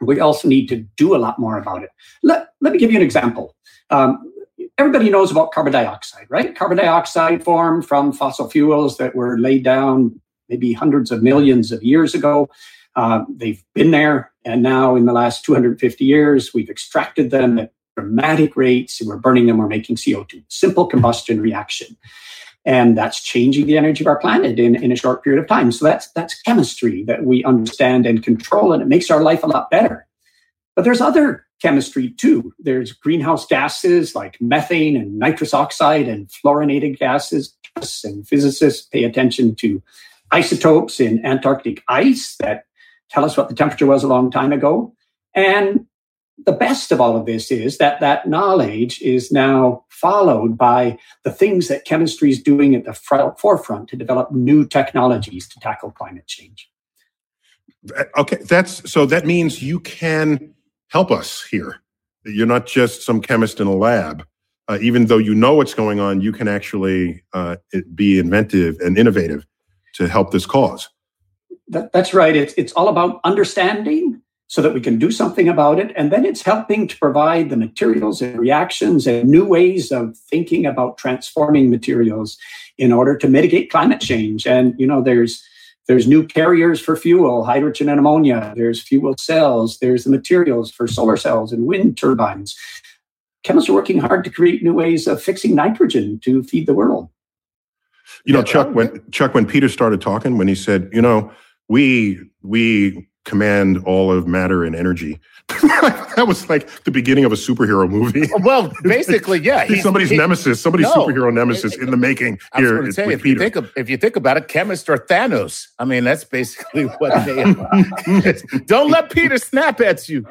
we also need to do a lot more about it. Let, let me give you an example. Um, everybody knows about carbon dioxide, right? Carbon dioxide formed from fossil fuels that were laid down maybe hundreds of millions of years ago. Uh, they've been there, and now in the last 250 years, we've extracted them at dramatic rates, we're burning them, we're making CO2. Simple combustion reaction. And that's changing the energy of our planet in, in a short period of time. So that's that's chemistry that we understand and control, and it makes our life a lot better. But there's other chemistry too. There's greenhouse gases like methane and nitrous oxide and fluorinated gases. And physicists pay attention to isotopes in Antarctic ice that tell us what the temperature was a long time ago. And the best of all of this is that that knowledge is now followed by the things that chemistry is doing at the forefront to develop new technologies to tackle climate change. Okay, that's so that means you can help us here. You're not just some chemist in a lab. Uh, even though you know what's going on, you can actually uh, be inventive and innovative to help this cause. That, that's right. It's, it's all about understanding so that we can do something about it. And then it's helping to provide the materials and reactions and new ways of thinking about transforming materials in order to mitigate climate change. And, you know, there's there's new carriers for fuel, hydrogen and ammonia. There's fuel cells. There's the materials for solar cells and wind turbines. Chemists are working hard to create new ways of fixing nitrogen to feed the world. You know, Chuck, when Chuck, when Peter started talking, when he said, you know, we we command all of matter and energy. that was like the beginning of a superhero movie. Well, basically, yeah. He's, somebody's he, nemersis, somebody's no, superhero nemesis it, it, in the making here. Say, if, you think of, if you think about it, chemist or Thanos. I mean, that's basically what they are. Don't let Peter snap at you.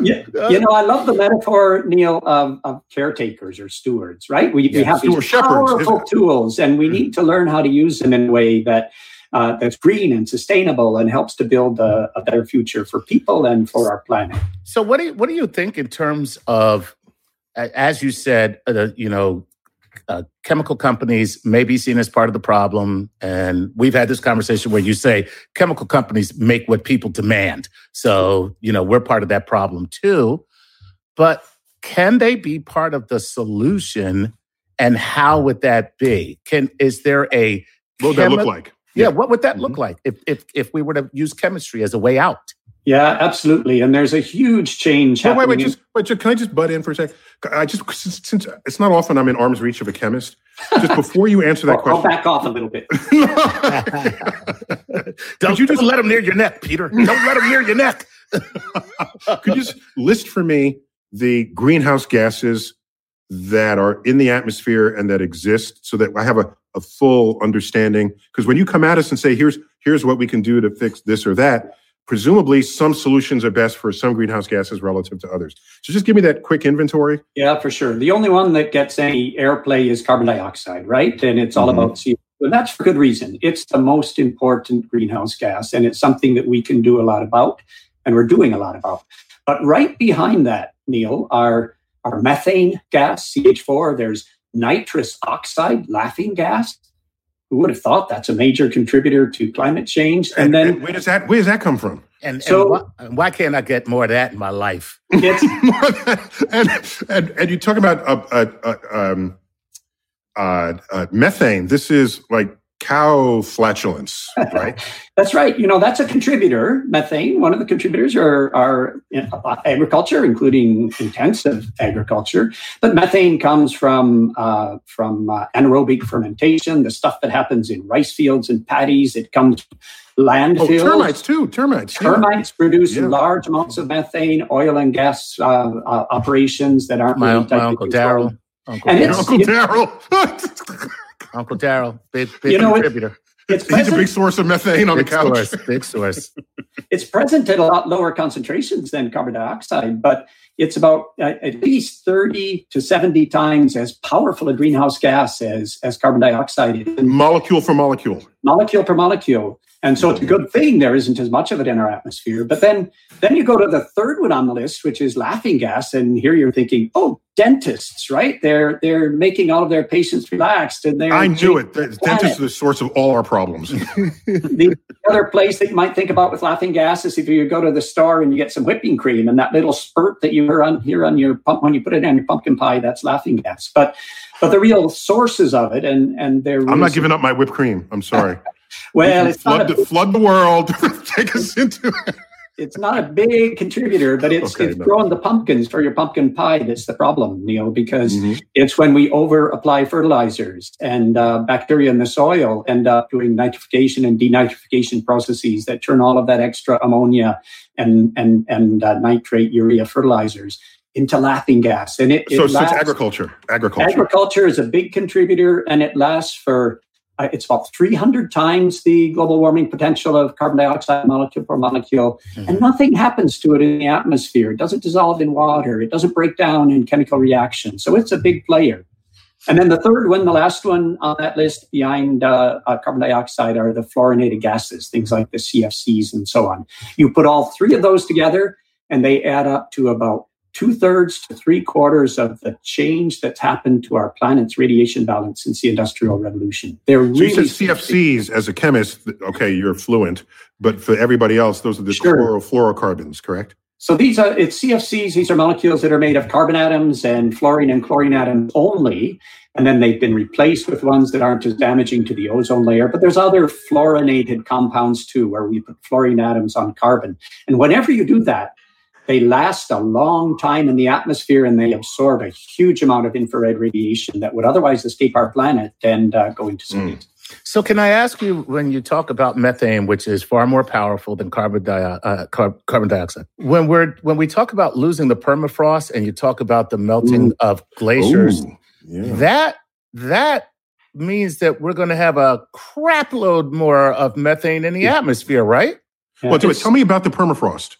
yeah, you know, I love the metaphor, Neil, of, of caretakers or stewards, right? We, yeah, we have these powerful tools, and we mm-hmm. need to learn how to use them in a way that – uh, that's green and sustainable and helps to build a, a, better future for people and for our planet. So, what do you, what do you think in terms of, as you said, uh, you know, uh, chemical companies may be seen as part of the problem, and we've had this conversation where you say chemical companies make what people demand. So, you know, we're part of that problem too. But can they be part of the solution? And how would that be? Can is there a what would chemi- that look like? Yeah, what would that look mm-hmm. like if, if if we were to use chemistry as a way out? Yeah, absolutely. And there's a huge change. Wait, wait, wait, just, wait, just, can I just butt in for a sec? I just since, since, it's not often I'm in arm's reach of a chemist. Just before you answer that question, I'll back off a little bit. don't you just let him near your neck, Peter? Don't let him near your neck. Could you just list for me the greenhouse gases that are in the atmosphere and that exist, so that I have a a full understanding because when you come at us and say here's here's what we can do to fix this or that presumably some solutions are best for some greenhouse gases relative to others so just give me that quick inventory yeah for sure the only one that gets any airplay is carbon dioxide right and it's all mm-hmm. about CO2 And that's for good reason. It's the most important greenhouse gas, and it's something that we can do a lot about, and we're doing a lot about. But right behind that, Neil, are, are methane gas, CH4. There's nitrous oxide, laughing gas. Who would have thought that's a major contributor to climate change? And, And, then and where does that where does that come from? And, So- and why, why can't I get more of that in my life? it's and, and and you talk about uh, uh, uh, um, uh, uh, methane. This is like cow flatulence, right? That's right. You know, that's a contributor. Methane, one of the contributors are, are uh, agriculture, including intensive agriculture. But methane comes from uh, from uh, anaerobic fermentation, the stuff that happens in rice fields and paddies. It comes from oh, landfills. termites too. Termites. yeah. Termites produce Yeah. large amounts of methane, oil and gas uh, uh, operations that aren't My, really my uncle. Daryl. Uncle And Your it's- Uncle you- Daryl. Uncle Daryl, big big You know, it- contributor. It's He's a big source of methane on the Big couch. source, big source. it's present at a lot lower concentrations than carbon dioxide, but it's about uh, at least 30 to 70 times as powerful a greenhouse gas as, as carbon dioxide is, Molecule for molecule. molecule per molecule. And so it's a good thing there isn't as much of it in our atmosphere. But then, then you go to the third one on the list, which is laughing gas, and here you're thinking, oh, dentists, right? They're they're making all of their patients relaxed, and they're I knew it. The planet. dentists are the source of all our problems. the other place that you might think about with laughing gas is if you go to the store and you get some whipping cream and that little spurt that you hear on here on your pump when you put it on your pumpkin pie, that's laughing gas. But but the real sources of it and and they're I'm not giving up my whipped cream. I'm sorry. well, it's flood, not a, the, flood the world. Take us into it. it's not a big contributor, but it's Okay, it's no. growing the pumpkins for your pumpkin pie that's the problem, Neil, because Mhm. it's when we over apply fertilizers and uh, bacteria in the soil end up doing nitrification and denitrification processes that turn all of that extra ammonia and and and uh, nitrate urea fertilizers into laughing gas. And it, it So, so it's agriculture. Agriculture. Agriculture is a big contributor, and it lasts for uh, it's about 300 times the global warming potential of carbon dioxide molecule per molecule, and nothing happens to it in the atmosphere. It doesn't dissolve in water. It doesn't break down in chemical reactions. So it's a big player. And then the third one, the last one on that list behind uh, uh, carbon dioxide are the fluorinated gases, things like the CFCs and so on. You put all three of those together, and they add up to about two thirds to three quarters of the change that's happened to our planet's radiation balance since the Industrial Revolution. They're So you really said CFCs as a chemist. Okay, you're fluent, but for everybody else, those are the Sure. chlorofluorocarbons, correct? So these are it's CFCs. These are molecules that are made of carbon atoms and fluorine and chlorine atoms only, and then they've been replaced with ones that aren't as damaging to the ozone layer. But there's other fluorinated compounds too, where we put fluorine atoms on carbon. And whenever you do that, they last a long time in the atmosphere and they absorb a huge amount of infrared radiation that would otherwise escape our planet and uh, go into space. So, can I ask you when you talk about methane, which is far more powerful than carbon, di- uh, car- carbon dioxide, when we're when we talk about losing the permafrost and you talk about the melting of glaciers, Ooh, yeah. that that means that we're going to have a crap load more of methane in the atmosphere, right? Yeah, Well, do Tell me about the permafrost.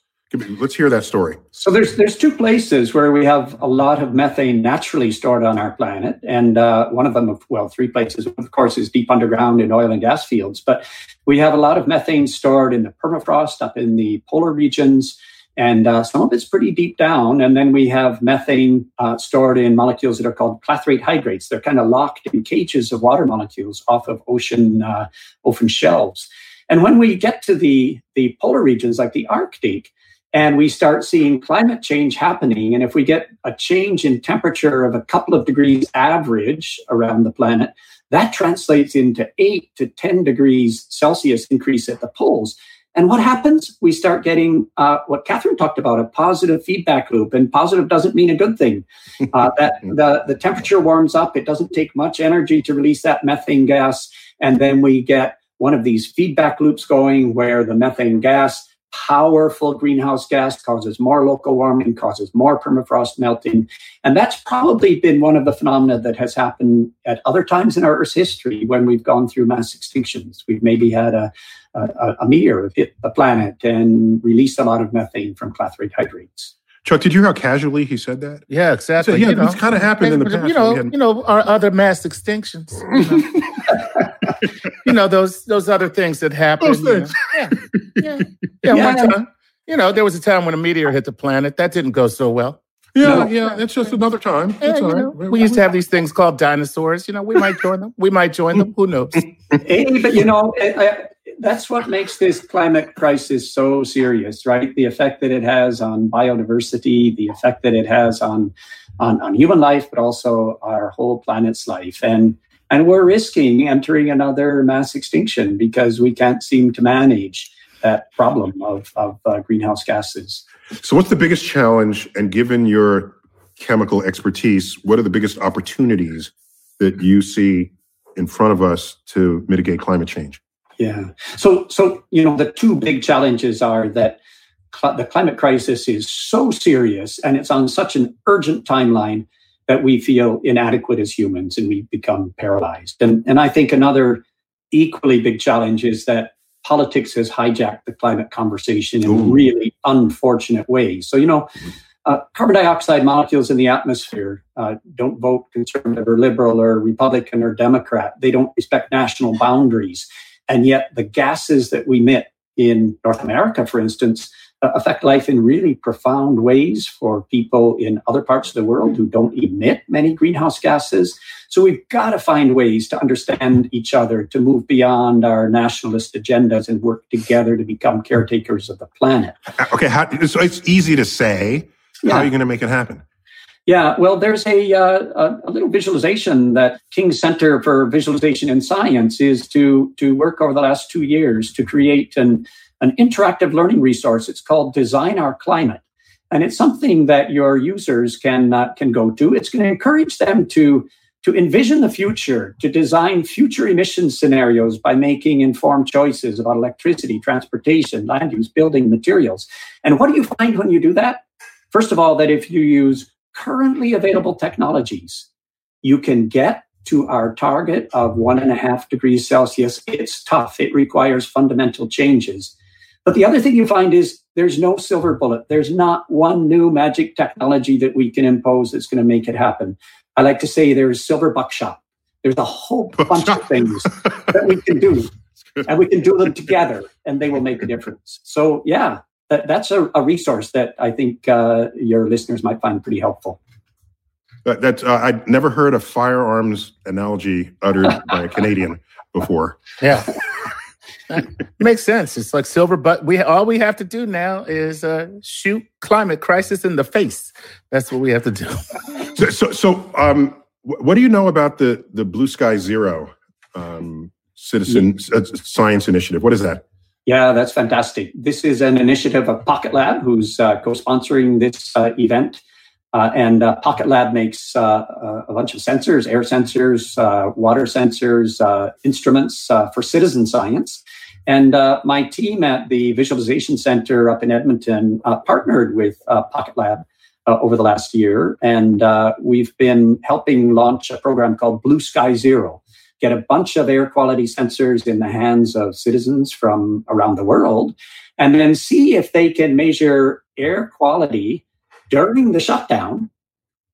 Let's hear that story. So there's there's two places where we have a lot of methane naturally stored on our planet, and uh, one of them, well, three places, of course, is deep underground in oil and gas fields. But we have a lot of methane stored in the permafrost up in the polar regions, and uh, some of it's pretty deep down. And then we have methane uh, stored in molecules that are called clathrate hydrates. They're kind of locked in cages of water molecules off of ocean uh, ocean shelves. And when we get to the the polar regions, like the Arctic, and we start seeing climate change happening. And if we get a change in temperature of a couple of degrees average around the planet, that translates into eight to 10 degrees Celsius increase at the poles. And what happens? We start getting uh, what Katharine talked about a positive feedback loop. And positive doesn't mean a good thing. Uh, that the, the temperature warms up, it doesn't take much energy to release that methane gas. And then we get one of these feedback loops going where the methane gas powerful greenhouse gas causes more local warming, causes more permafrost melting. And that's probably been one of the phenomena that has happened at other times in our Earth's history when we've gone through mass extinctions. We've maybe had a, a, a meteor hit the planet and released a lot of methane from clathrate hydrates. Chuck, did you hear how casually he said that? Yeah, exactly. So, yeah, you know, it's kinda happened in the past. You know, had- you know, our other mass extinctions. you know. you know those those other things that happen. Those things. Yeah, yeah, yeah. yeah. One time, you know, there was a time when a meteor hit the planet. That didn't go so well. Yeah, no. yeah. It's just another time. Yeah, you know, we used to have these things called dinosaurs. You know, we might join them. We might join them. Who knows? hey, but you know, I, I, that's what makes this climate crisis so serious, right? The effect that it has on biodiversity, the effect that it has on on, on human life, but also our whole planet's life, and and we're risking entering another mass extinction because we can't seem to manage that problem of, of uh, greenhouse gases. So, what's the biggest challenge? And given your chemical expertise, what are the biggest opportunities that you see in front of us to mitigate climate change? Yeah. So, so you know, the two big challenges are that cl- the climate crisis is so serious and it's on such an urgent timeline that we feel inadequate as humans and we become paralyzed. And, and I think another equally big challenge is that politics has hijacked the climate conversation in Ooh. really unfortunate ways. So, you know, uh, carbon dioxide molecules in the atmosphere uh, don't vote conservative or liberal or Republican or Democrat. They don't respect national boundaries. And yet, the gases that we emit in North America, for instance, affect life in really profound ways for people in other parts of the world who don't emit many greenhouse gases. So we've got to find ways to understand each other, to move beyond our nationalist agendas and work together to become caretakers of the planet. Uh, okay, how, so it's easy to say. Yeah. How are you going to make it happen? Yeah, well, there's a, uh, a little visualization that King Center for Visualization in Science is to to work over the last two years to create an an interactive learning resource. It's called Design Our Climate, and it's something that your users can uh, can go to. It's going to encourage them to to envision the future, to design future emission scenarios by making informed choices about electricity, transportation, land use, building materials. And what do you find when you do that? First of all, that if you use currently available technologies, you can get to our target of one and a half degrees Celsius. It's tough. It requires fundamental changes. But the other thing you find is there's no silver bullet. There's not one new magic technology that we can impose that's going to make it happen. I like to say there's silver buckshot. There's a whole bunch of things that we can do, and we can do them together, and they will make a difference. So, yeah, that, that's a, a, resource that I think uh, your listeners might find pretty helpful. That, that's uh, I'd never heard a firearms analogy uttered by a Canadian before. Yeah. makes sense. It's like silver, but we all we have to do now is uh, shoot climate crisis in the face. That's what we have to do. so, so, so um, what do you know about the the Blue Sky Zero um, citizen uh, science initiative? What is that? Yeah, that's fantastic. This is an initiative of Pocketlab, who's uh, co-sponsoring this uh, event. Uh, and uh, Pocketlab makes uh, uh, a bunch of sensors, air sensors, water sensors, instruments for citizen science. And uh, my team at the Visualization Center up in Edmonton uh, partnered with uh, Pocketlab uh, over the last year. And uh, we've been helping launch a program called Blue Sky Zero, get a bunch of air quality sensors in the hands of citizens from around the world, and then see if they can measure air quality during the shutdown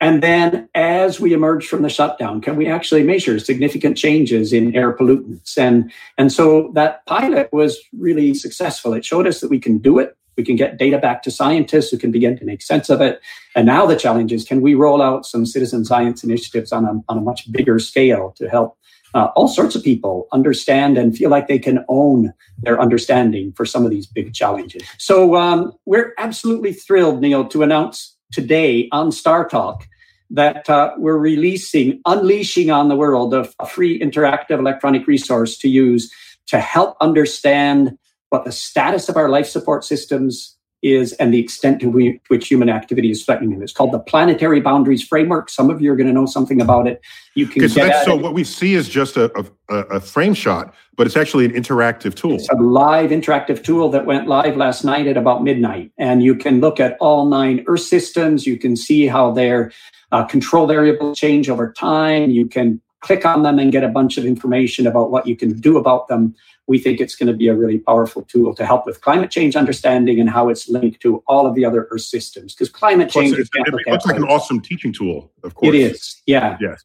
and then as we emerge from the shutdown, can we actually measure significant changes in air pollutants? And, and so that pilot was really successful. It showed us that we can do it. We can get data back to scientists who can begin to make sense of it. And now the challenge is can we roll out some citizen science initiatives on a, on a much bigger scale to help uh, all sorts of people understand and feel like they can own their understanding for some of these big challenges. So um, we're absolutely thrilled, Neil, to announce today on StarTalk that uh, we're releasing, unleashing on the world of a free interactive electronic resource to use to help understand what the status of our life support systems is and the extent to which human activity is threatening them. It's called the Planetary Boundaries Framework. Some of you are going to know something about it. You can so, so what we see is just a, a, a, frame shot, but it's actually an interactive tool. It's a live interactive tool that went live last night at about midnight. And you can look at all nine Earth systems. You can see how they're uh, control variables change over time. You can click on them and get a bunch of information about what you can do about them. We think it's going to be a really powerful tool to help with climate change understanding and how it's linked to all of the other Earth systems. Because climate change it, it, it looks like an awesome teaching tool. Of course, it is. Yeah. Yes.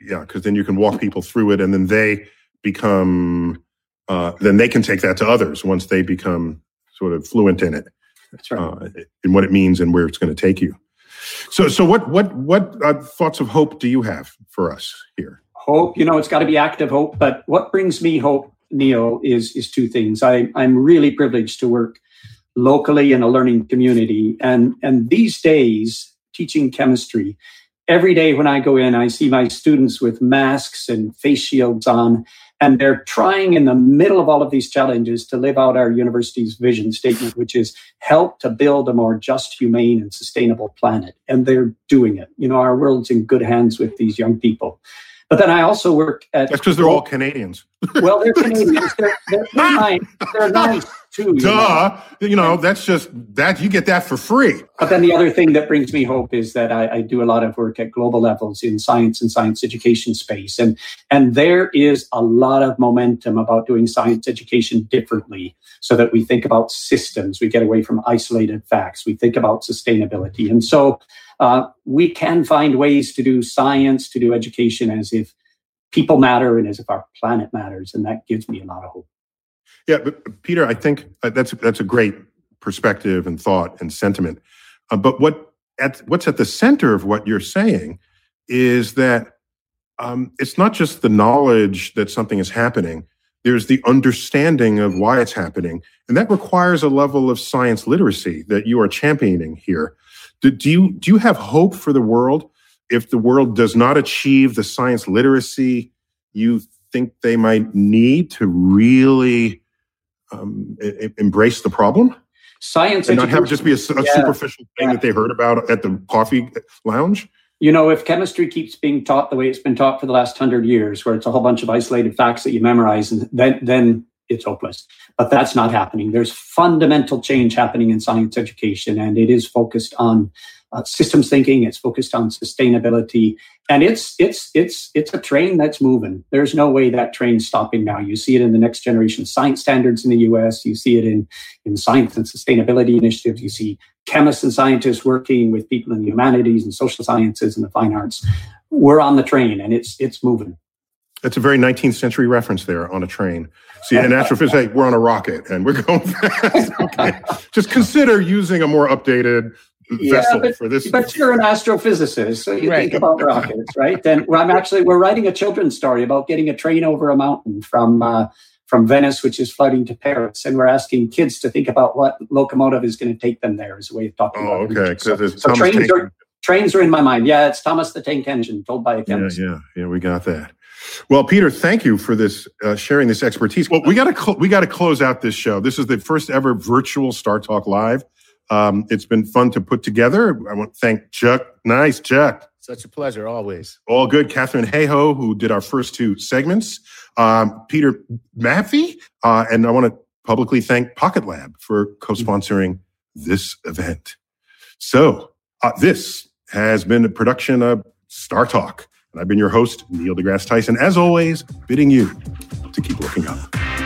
Yeah, because then you can walk people through it, and then they become, uh, then they can take that to others once they become sort of fluent in it, That's right. uh, in what it means and where it's going to take you. So, so what, what, what uh, thoughts of hope do you have for us here? hope you know it's got to be active hope but what brings me hope neil is is two things. I, i'm really privileged to work locally in a learning community. And and these days teaching chemistry every day when i go in i see my students with masks and face shields on and they're trying in the middle of all of these challenges to live out our university's vision statement which is help to build a more just humane and sustainable planet. And they're doing it. You know our world's in good hands with these young people but then I also work at. That's because they're all Canadians. Well, they're Canadians. They're, they're, they're nice. They're nice too. You Duh. know? You know, that's just that you get that for free. But then the other thing that brings me hope is that I, I do a lot of work at global levels in science and science education space, and and there is a lot of momentum about doing science education differently, so that we think about systems, we get away from isolated facts, we think about sustainability, and so uh, we can find ways to do science, to do education as if people matter and as if our planet matters, and that gives me a lot of hope. Yeah, but Peter, I think uh, that's that's a great perspective and thought and sentiment. Uh, but what at what's at the center of what you're saying is that um, it's not just the knowledge that something is happening. There's the understanding of why it's happening, and that requires a level of science literacy that you are championing here. Do, do you do you have hope for the world if the world does not achieve the science literacy you think they might need to really um, embrace the problem Science and not have it just be a Yeah. superficial thing that they heard about at the coffee lounge? You know, if chemistry keeps being taught the way it's been taught for the last hundred years, where it's a whole bunch of isolated facts that you memorize, and then then it's hopeless. But that's not happening. There's fundamental change happening in science education, and it is focused on uh, systems thinking. It's focused on sustainability, and it's it's it's it's a train that's moving. There's no way that train's stopping now. You see it in the next generation science standards in the U.S. You see it in in science and sustainability initiatives. You see chemists and scientists working with people in the humanities and social sciences and the fine arts. We're on the train, and it's it's moving. That's a very 19th century reference there on a train. See, in astrophysics, hey, we're on a rocket and we're going fast. okay. Just consider using a more updated vessel but, for this. but you're an astrophysicist, so you Right. think about rockets, right? And I'm actually we're writing a children's story about getting a train over a mountain from uh, from Venice, which is flooding to Paris, and we're asking kids to think about what locomotive is going to take them there as a way of talking Oh, about. okay. So, it's so trains Tank- are trains are in my mind. Yeah, it's Thomas the Tank Engine, told by a Yeah, chemist. yeah, yeah. We got that. Well, Peter, thank you for this uh, sharing this expertise. Well, we got to cl- we got to close out this show. This is the first ever virtual StarTalk Live. Um, it's been fun to put together. I want to thank Chuck. Nice, Chuck. Such a pleasure, always. All good. Katharine Hayhoe, who did our first two segments. Um, Peter Mahaffy. Uh, and I want to publicly thank Pocketlab for co-sponsoring this event. So uh, this has been a production of StarTalk. And I've been your host, Neil deGrasse Tyson, as always, bidding you to keep looking up.